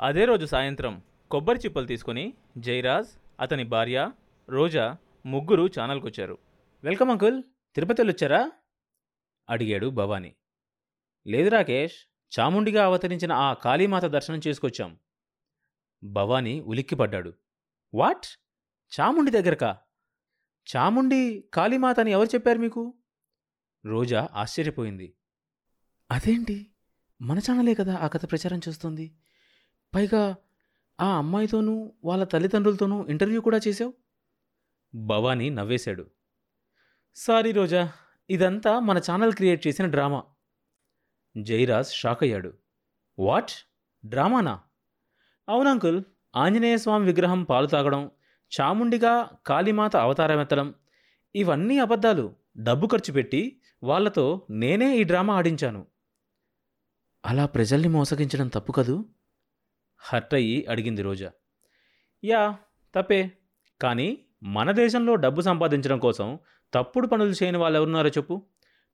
అదే రోజు సాయంత్రం కొబ్బరి చిప్పలు తీసుకొని జయరాజ్ అతని భార్య రోజా ముగ్గురు ఛానల్కి వచ్చారు వెల్కమ్ అంకుల్ తిరుపతి వచ్చారా అడిగాడు భవానీ. లేదు రాకేష్ చాముండిగా అవతరించిన ఆ కాళీమాత దర్శనం చేసుకొచ్చాం. భవానీ ఉలిక్కిపడ్డాడు. వాట్? చాముండి దగ్గరకా? చాముండి కాళీమాత అని ఎవరు చెప్పారు మీకు? రోజా ఆశ్చర్యపోయింది. అదేంటి? మన ఛానలే కదా ఆ కథ ప్రచారం చేస్తుంది. పైగా ఆ అమ్మాయితోనూ వాళ్ళ తల్లిదండ్రులతోనూ ఇంటర్వ్యూ కూడా చేశావు? భవానీ నవ్వేశాడు. సారీ రోజా ఇదంతా మన ఛానల్ క్రియేట్ చేసిన డ్రామా. జైరాజ్ షాక్ అయ్యాడు వాట్? డ్రామానా? అవును అంకుల్ ఆంజనేయ స్వామి విగ్రహం పాలు తాగడం చాముండిగా కాళీమాత అవతారమెత్తడం ఇవన్నీ అబద్ధాలు. డబ్బు ఖర్చు పెట్టి వాళ్ళతో నేనే ఈ డ్రామా ఆడించాను. అలా ప్రజల్ని మోసగించడం తప్పు కదూ? హర్ట్ అయ్యి అడిగింది రోజా. యా తప్పే. కానీ మన దేశంలో డబ్బు సంపాదించడం కోసం తప్పుడు పనులు చేయని వాళ్ళు ఎవరున్నారో చెప్పు.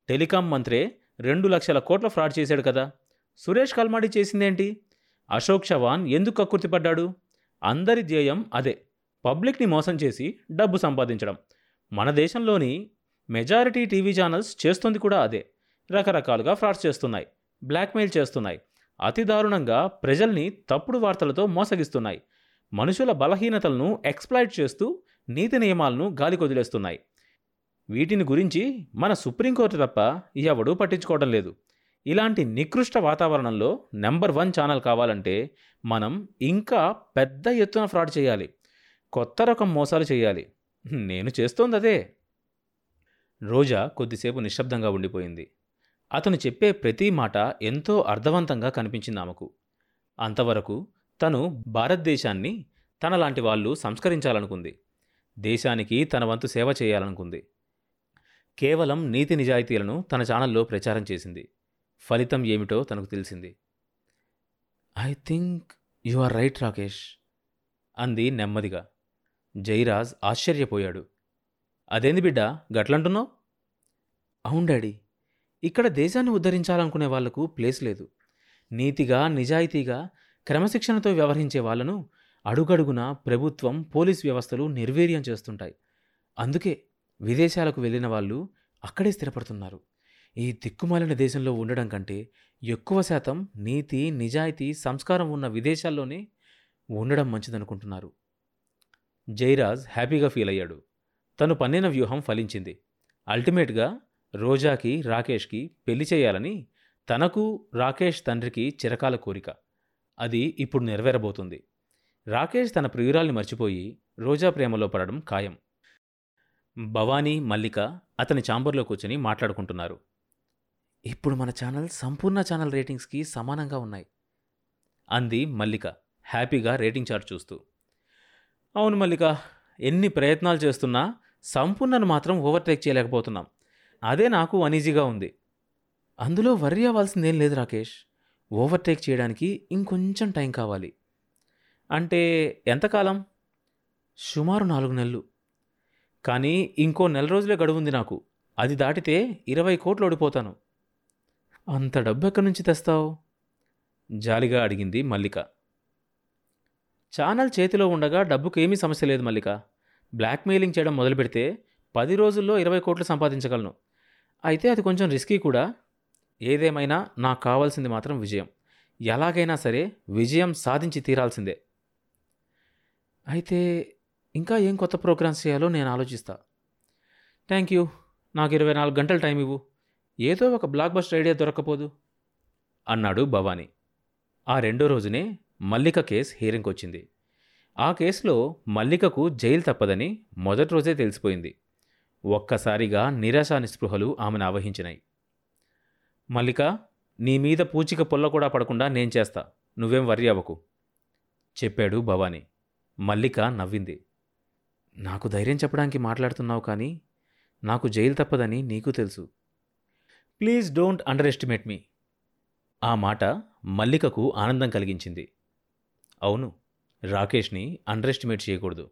టెలికాం మంత్రే రెండు లక్షల కోట్ల ఫ్రాడ్ చేశాడు కదా. సురేష్ కల్మాడి చేసిందేంటి? అశోక్ చవాన్ ఎందుకు కక్కుర్తిపడ్డాడు అందరి ధ్యేయం అదే. పబ్లిక్ని మోసం చేసి డబ్బు సంపాదించడం. మన దేశంలోని మెజారిటీ టీవీ ఛానల్స్ చేస్తుంది కూడా అదే. రకరకాలుగా ఫ్రాడ్స్ చేస్తున్నాయి. బ్లాక్మెయిల్ చేస్తున్నాయి. అతి దారుణంగా ప్రజల్ని తప్పుడు వార్తలతో మోసగిస్తున్నాయి. మనుషుల బలహీనతలను ఎక్స్ప్లాయిట్ చేస్తూ నీతి నియమాలను గాలి కొదిలేస్తున్నాయి వీటిని గురించి మన సుప్రీంకోర్టు తప్ప ఎవడూ పట్టించుకోవడం లేదు. ఇలాంటి నికృష్ట వాతావరణంలో నెంబర్ వన్ ఛానల్ కావాలంటే మనం ఇంకా పెద్ద ఎత్తున ఫ్రాడ్ చేయాలి. కొత్త రకం మోసాలు చేయాలి. నేను చేస్తోంది అదే. రోజా కొద్దిసేపు నిశ్శబ్దంగా ఉండిపోయింది. అతను చెప్పే ప్రతి మాట ఎంతో అర్థవంతంగా కనిపించింది ఆమెకు. అంతవరకు తను భారతదేశాన్ని తనలాంటి వాళ్ళు సంస్కరించాలనుకుంది. దేశానికి తన వంతు సేవ చేయాలనుకుంది. కేవలం నీతి నిజాయితీలను తన ఛానల్లో ప్రచారం చేసింది. ఫలితం ఏమిటో తనకు తెలిసింది. I think you are right Rakesh అంది నెమ్మదిగా. జైరాజ్ ఆశ్చర్యపోయాడు. అదేంది బిడ్డ గట్లంటున్నావు? అవును డాడీ ఇక్కడ దేశాన్ని ఉద్ధరించాలనుకునే వాళ్ళకు ప్లేస్ లేదు. నీతిగా నిజాయితీగా క్రమశిక్షణతో వ్యవహరించే వాళ్ళను అడుగడుగున ప్రభుత్వం పోలీస్ వ్యవస్థలు నిర్వీర్యం చేస్తుంటాయి. అందుకే విదేశాలకు వెళ్ళిన వాళ్ళు అక్కడే స్థిరపడుతున్నారు. ఈ దిక్కుమాలిన దేశంలో ఉండడం కంటే ఎక్కువ శాతం నీతి నిజాయితీ సంస్కారం ఉన్న విదేశాల్లోనే ఉండడం మంచిదనుకుంటున్నారు. జైరాజ్ హ్యాపీగా ఫీల్ అయ్యాడు. తను పన్నిన వ్యూహం ఫలించింది. అల్టిమేట్గా రోజాకి రాకేష్కి పెళ్ళి చేయాలని తనకు రాకేష్ తండ్రికి చిరకాల కోరిక. అది ఇప్పుడు నెరవేరబోతుంది. రాకేష్ తన ప్రియురాల్ని మర్చిపోయి రోజా ప్రేమలో పడడం ఖాయం. భవానీ మల్లిక అతని చాంబర్లో కూర్చొని మాట్లాడుకుంటున్నారు. ఇప్పుడు మన ఛానల్ సంపూర్ణ ఛానల్ రేటింగ్స్కి సమానంగా ఉన్నాయి. అంది మల్లిక హ్యాపీగా రేటింగ్ చార్ట్ చూస్తూ. అవును మల్లిక ఎన్ని ప్రయత్నాలు చేస్తున్నా సంపూర్ణను మాత్రం ఓవర్టేక్ చేయలేకపోతున్నాం. అదే నాకు అనీజీగా ఉంది. అందులో వర్రీ అవ్వాల్సిందేం లేదు రాకేష్. ఓవర్టేక్ చేయడానికి ఇంకొంచెం టైం కావాలి. అంటే ఎంతకాలం సుమారు నాలుగు నెలలు. కానీ ఇంకో నెల రోజులే గడువుంది నాకు. అది దాటితే ఇరవై కోట్లు ఓడిపోతాను. అంత డబ్బు ఎక్కడి నుంచి తెస్తావు? జాలిగా అడిగింది మల్లిక. ఛానల్ చేతిలో ఉండగా డబ్బుకేమీ సమస్య లేదు మల్లిక. బ్లాక్మెయిలింగ్ చేయడం మొదలు పెడితే పది రోజుల్లో ఇరవై కోట్లు సంపాదించగలను. అయితే అది కొంచెం రిస్కీ కూడా. ఏదేమైనా నాకు కావాల్సింది మాత్రం విజయం. ఎలాగైనా సరే విజయం సాధించి తీరాల్సిందే. అయితే ఇంకా ఏం కొత్త ప్రోగ్రామ్స్ చేయాలో నేను ఆలోచిస్తా. Thank you. నాకు ఇరవై నాలుగు గంటల టైం ఇవ్వు. ఏదో ఒక బ్లాక్ బస్టర్ ఐడియా దొరకపోదు అన్నాడు భవానీ. ఆ రెండో రోజునే మల్లిక కేస్ హీరింగ్కి వచ్చింది ఆ కేసులో మల్లికకు జైలు తప్పదని మొదటి రోజే తెలిసిపోయింది. ఒక్కసారిగా నిరాశ నిస్పృహలు ఆమెను ఆవహించినాయి మల్లిక నీ మీద పూచిక పొల్ల కూడా పడకుండా నేను చేస్తా. నువ్వేం వర్రీ అవ్వకు. చెప్పాడు భవానీ. మల్లిక నవ్వింది. నాకు ధైర్యం చెప్పడానికి మాట్లాడుతున్నావు కానీ నాకు జైలు తప్పదని నీకు తెలుసు. Please don't underestimate me. ఆ మాట మల్లికకు ఆనందం కలిగించింది. అవును రాకేష్ని అండర్ ఎస్టిమేట్ చేయకూడదు.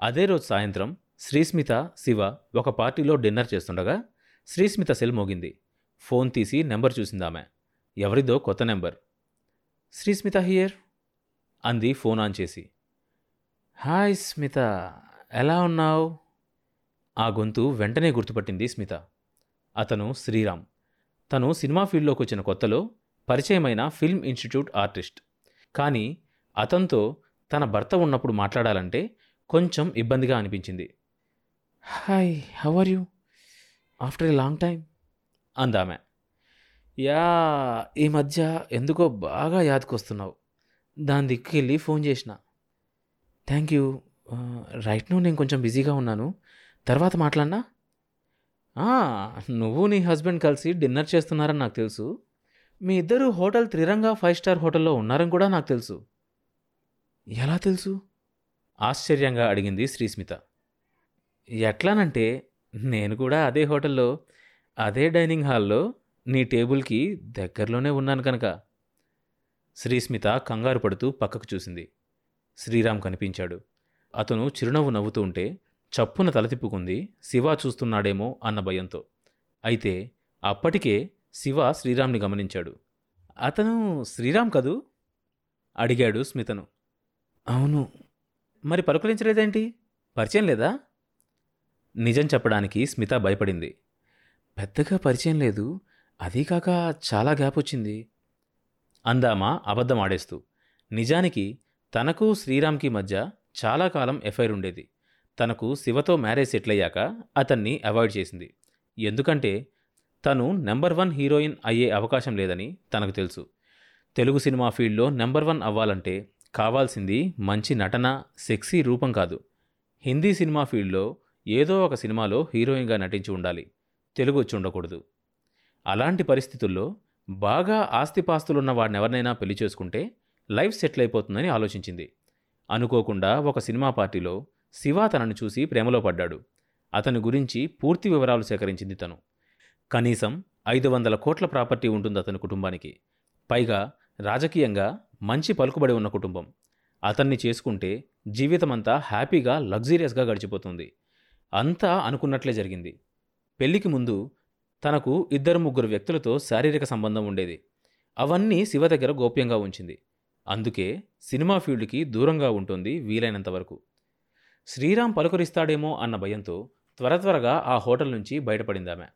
అదే రోజు సాయంత్రం శ్రీస్మిత శివ ఒక పార్టీలో డిన్నర్ చేస్తుండగా శ్రీస్మిత సెల్ మోగింది. ఫోన్ తీసి నెంబర్ చూసిందామె. ఎవరిదో కొత్త నెంబర్. శ్రీస్మిత హియర్? అంది ఫోన్ ఆన్ చేసి. హాయ్ స్మిత ఎలా ఉన్నావు? ఆ గొంతు వెంటనే గుర్తుపట్టింది స్మిత. అతను శ్రీరామ్. తను సినిమా ఫీల్డ్లోకి వచ్చిన కొత్తలో పరిచయమైన ఫిల్మ్ ఇన్స్టిట్యూట్ ఆర్టిస్ట్. కానీ అతనితో తన భర్త ఉన్నప్పుడు మాట్లాడాలంటే కొంచెం ఇబ్బందిగా అనిపించింది. Hi how are you after a long time అందామె. యా ఈ మధ్య ఎందుకో బాగా యాదకొస్తున్నావు. దాని దిక్కుకెళ్ళి ఫోన్ చేసిన. థ్యాంక్ యూ రైట్ నో నేను కొంచెం బిజీగా ఉన్నాను. తర్వాత మాట్లాడినా? "ఆ, నువ్వు నీ హస్బెండ్ కలిసి డిన్నర్ చేస్తున్నారని నాకు తెలుసు. మీ ఇద్దరు హోటల్ త్రిరంగా ఫైవ్ స్టార్ హోటల్లో ఉన్నారని కూడా నాకు తెలుసు. ఎలా తెలుసు? ఆశ్చర్యంగా అడిగింది శ్రీస్మిత. ఎట్లానంటే నేను కూడా అదే హోటల్లో అదే డైనింగ్ హాల్లో నీ టేబుల్కి దగ్గరలోనే ఉన్నాను కనుక. శ్రీస్మిత కంగారు పడుతూ పక్కకు చూసింది. శ్రీరామ్ కనిపించాడు. అతను చిరునవ్వు నవ్వుతూ ఉంటే చప్పున తల తిప్పుకుంది శివ చూస్తున్నాడేమో అన్న భయంతో. అయితే అప్పటికే శివ శ్రీరామ్ని గమనించాడు. అతను శ్రీరామ్ కదూ? అడిగాడు స్మితను. అవును. మరి పలుకరించలేదేంటి పరిచయం లేదా? నిజం చెప్పడానికి స్మిత భయపడింది. పెద్దగా పరిచయం లేదు. అదీకాక చాలా గ్యాప్ వచ్చింది. అందామా అబద్ధం ఆడేస్తూ నిజానికి తనకు శ్రీరామ్కి మధ్య చాలా కాలం ఎఫైర్ ఉండేది. తనకు శివతో మ్యారేజ్ సెటిల్ అయ్యాక అతన్ని అవాయిడ్ చేసింది. ఎందుకంటే తను నెంబర్ వన్ హీరోయిన్ అయ్యే అవకాశం లేదని తనకు తెలుసు. తెలుగు సినిమా ఫీల్డ్లో నెంబర్ వన్ అవ్వాలంటే కావాల్సింది మంచి నటన సెక్సీ రూపం కాదు. హిందీ సినిమా ఫీల్డ్లో ఏదో ఒక సినిమాలో హీరోయిన్గా నటించి ఉండాలి. తెలుగు వచ్చి ఉండకూడదు అలాంటి పరిస్థితుల్లో బాగా ఆస్తిపాస్తులున్న వాడినెవరినైనా పెళ్ళి చేసుకుంటే లైఫ్ సెటిల్ అయిపోతుందని ఆలోచించింది. అనుకోకుండా ఒక సినిమా పార్టీలో శివ తనను చూసి ప్రేమలో పడ్డాడు. అతని గురించి పూర్తి వివరాలు సేకరించింది తను. కనీసం ఐదు వందల కోట్ల ప్రాపర్టీ ఉంటుంది అతని కుటుంబానికి. పైగా రాజకీయంగా మంచి పలుకుబడి ఉన్న కుటుంబం. అతన్ని చేసుకుంటే జీవితమంతా హ్యాపీగా లగ్జీరియస్గా గడిచిపోతుంది. అంతా అనుకున్నట్లే జరిగింది. పెళ్ళికి ముందు తనకు ఇద్దరు ముగ్గురు వ్యక్తులతో శారీరక సంబంధం ఉండేది. అవన్నీ శివ దగ్గర గోప్యంగా ఉంచింది. అందుకే సినిమా ఫీల్డ్కి దూరంగా ఉంటుంది వీలైనంత వరకు. శ్రీరామ్ పలుకరిస్తాడేమో అన్న భయంతో త్వర త్వరగా ఆ హోటల్ నుంచి బయటపడిందామె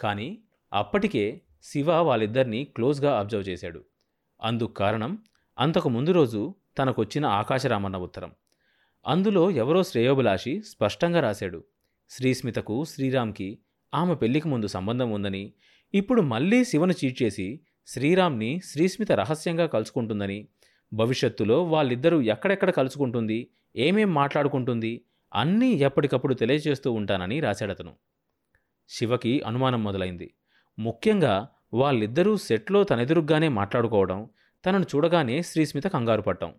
కానీ అప్పటికే శివ వాళ్ళిద్దరినీ క్లోజ్గా అబ్జర్వ్ చేశాడు. అందుకు కారణం అంతకు ముందు రోజు తనకొచ్చిన ఆకాశరామన్న ఉత్తరం. అందులో ఎవరో శ్రేయోభిలాషి స్పష్టంగా రాశాడు. శ్రీస్మితకు శ్రీరామ్కి ఆమె పెళ్ళికి ముందు సంబంధం ఉందని ఇప్పుడు మళ్ళీ శివను చీట్ చేసి శ్రీరామ్ని శ్రీస్మిత రహస్యంగా కలుసుకుంటుందని భవిష్యత్తులో వాళ్ళిద్దరూ ఎక్కడెక్కడ కలుసుకుంటుంది ఏమేం మాట్లాడుకుంటుంది అన్నీ ఎప్పటికప్పుడు తెలియజేస్తూ ఉంటానని రాశాడతను. శివకి అనుమానం మొదలైంది. ముఖ్యంగా వాళ్ళిద్దరూ సెట్లో తనెదురుగ్గానే మాట్లాడుకోవడం తనను చూడగానే శ్రీస్మిత కంగారు పడ్డం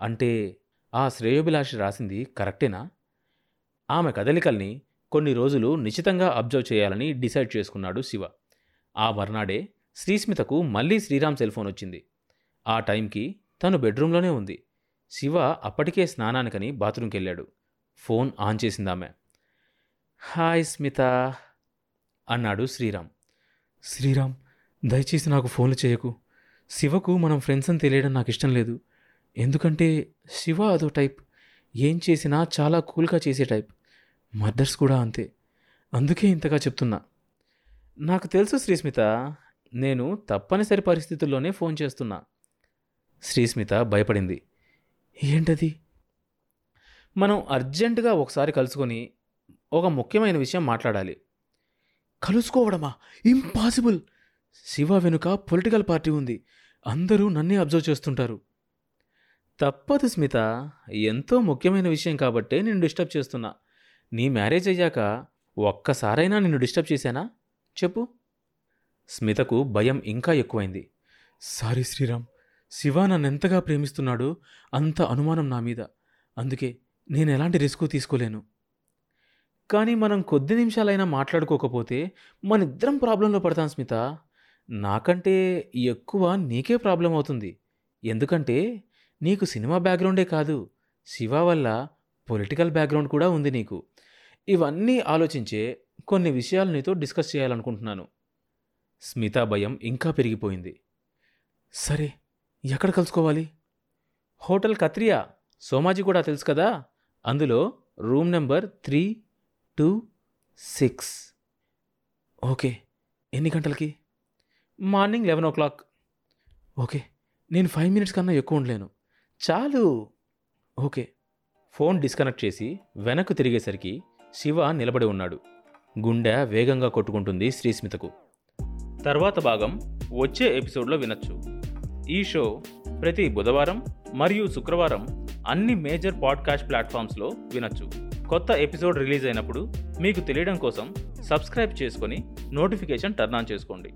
అంటే ఆ శ్రేయోభిలాషి రాసింది కరెక్టేనా? ఆమె కదలికల్ని కొన్ని రోజులు నిశితంగా అబ్జర్వ్ చేయాలని డిసైడ్ చేసుకున్నాడు శివ. ఆ మర్నాడే శ్రీస్మితకు మళ్ళీ శ్రీరామ్ సెల్ ఫోన్ వచ్చింది. ఆ టైంకి తను బెడ్రూమ్లోనే ఉంది. శివ అప్పటికే స్నానానికని బాత్రూంకి వెళ్ళాడు ఫోన్ ఆన్ చేసిందామె. హాయ్ స్మిత అన్నాడు శ్రీరామ్. శ్రీరామ్ దయచేసి నాకు ఫోన్లు చేయకు. శివకు మనం ఫ్రెండ్స్ అని తెలియడం నాకు ఇష్టం లేదు. ఎందుకంటే శివ అదో టైప్. ఏం చేసినా చాలా కూల్గా చేసే టైప్. మర్డర్స్ కూడా అంతే. అందుకే ఇంతగా చెప్తున్నా. నాకు తెలుసు శ్రీస్మిత నేను తప్పనిసరి పరిస్థితుల్లోనే ఫోన్ చేస్తున్నా. శ్రీస్మిత భయపడింది. ఏంటది? మనం అర్జెంటుగా ఒకసారి కలుసుకొని ఒక ముఖ్యమైన విషయం మాట్లాడాలి. కలుసుకోవడమా? ఇంపాసిబుల్! శివ వెనుక పొలిటికల్ పార్టీ ఉంది. అందరూ నన్నే అబ్జర్వ్ చేస్తుంటారు. తప్పదు స్మిత ఎంతో ముఖ్యమైన విషయం కాబట్టే నేను డిస్టర్బ్ చేస్తున్నా. నీ మ్యారేజ్ అయ్యాక ఒక్కసారైనా నిన్ను డిస్టర్బ్ చేశానా? చెప్పు. స్మితకు భయం ఇంకా ఎక్కువైంది. సారీ శ్రీరామ్ శివ నన్ను ఎంతగా ప్రేమిస్తున్నాడో అంత అనుమానం నా మీద. అందుకే నేను ఎలాంటి రిస్క్ తీసుకోలేను. కానీ మనం కొద్ది నిమిషాలైనా మాట్లాడుకోకపోతే మనిద్దరం ప్రాబ్లంలో పడతాం స్మిత. నాకంటే ఎక్కువ నీకే ప్రాబ్లం అవుతుంది. ఎందుకంటే నీకు సినిమా బ్యాక్గ్రౌండే కాదు. శివ వల్ల పొలిటికల్ బ్యాక్గ్రౌండ్ కూడా ఉంది నీకు. ఇవన్నీ ఆలోచించే కొన్ని విషయాలు నీతో డిస్కస్ చేయాలనుకుంటున్నాను. స్మిత భయం ఇంకా పెరిగిపోయింది. సరే ఎక్కడ కలుసుకోవాలి? హోటల్ కత్రియా? సోమాజీ కూడా తెలుసు కదా? అందులో room number three two six. Okay ఎన్ని గంటలకి? Morning eleven o'clock. ఓకే నేను ఫైవ్ మినిట్స్ కన్నా ఎక్కువ ఉండలేను. చాలు. ఓకే. ఫోన్ డిస్కనెక్ట్ చేసి వెనక్కు తిరిగేసరికి శివ నిలబడి ఉన్నాడు. గుండె వేగంగా కొట్టుకుంటుంది శ్రీస్మితకు. తర్వాత భాగం వచ్చే ఎపిసోడ్లో వినొచ్చు. ఈ షో ప్రతి బుధవారం మరియు శుక్రవారం అన్ని మేజర్ పాడ్కాస్ట్ ప్లాట్ఫామ్స్లో వినొచ్చు. కొత్త ఎపిసోడ్ రిలీజ్ అయినప్పుడు మీకు తెలియడం కోసం సబ్స్క్రైబ్ చేసుకొని నోటిఫికేషన్ టర్న్ ఆన్ చేసుకోండి.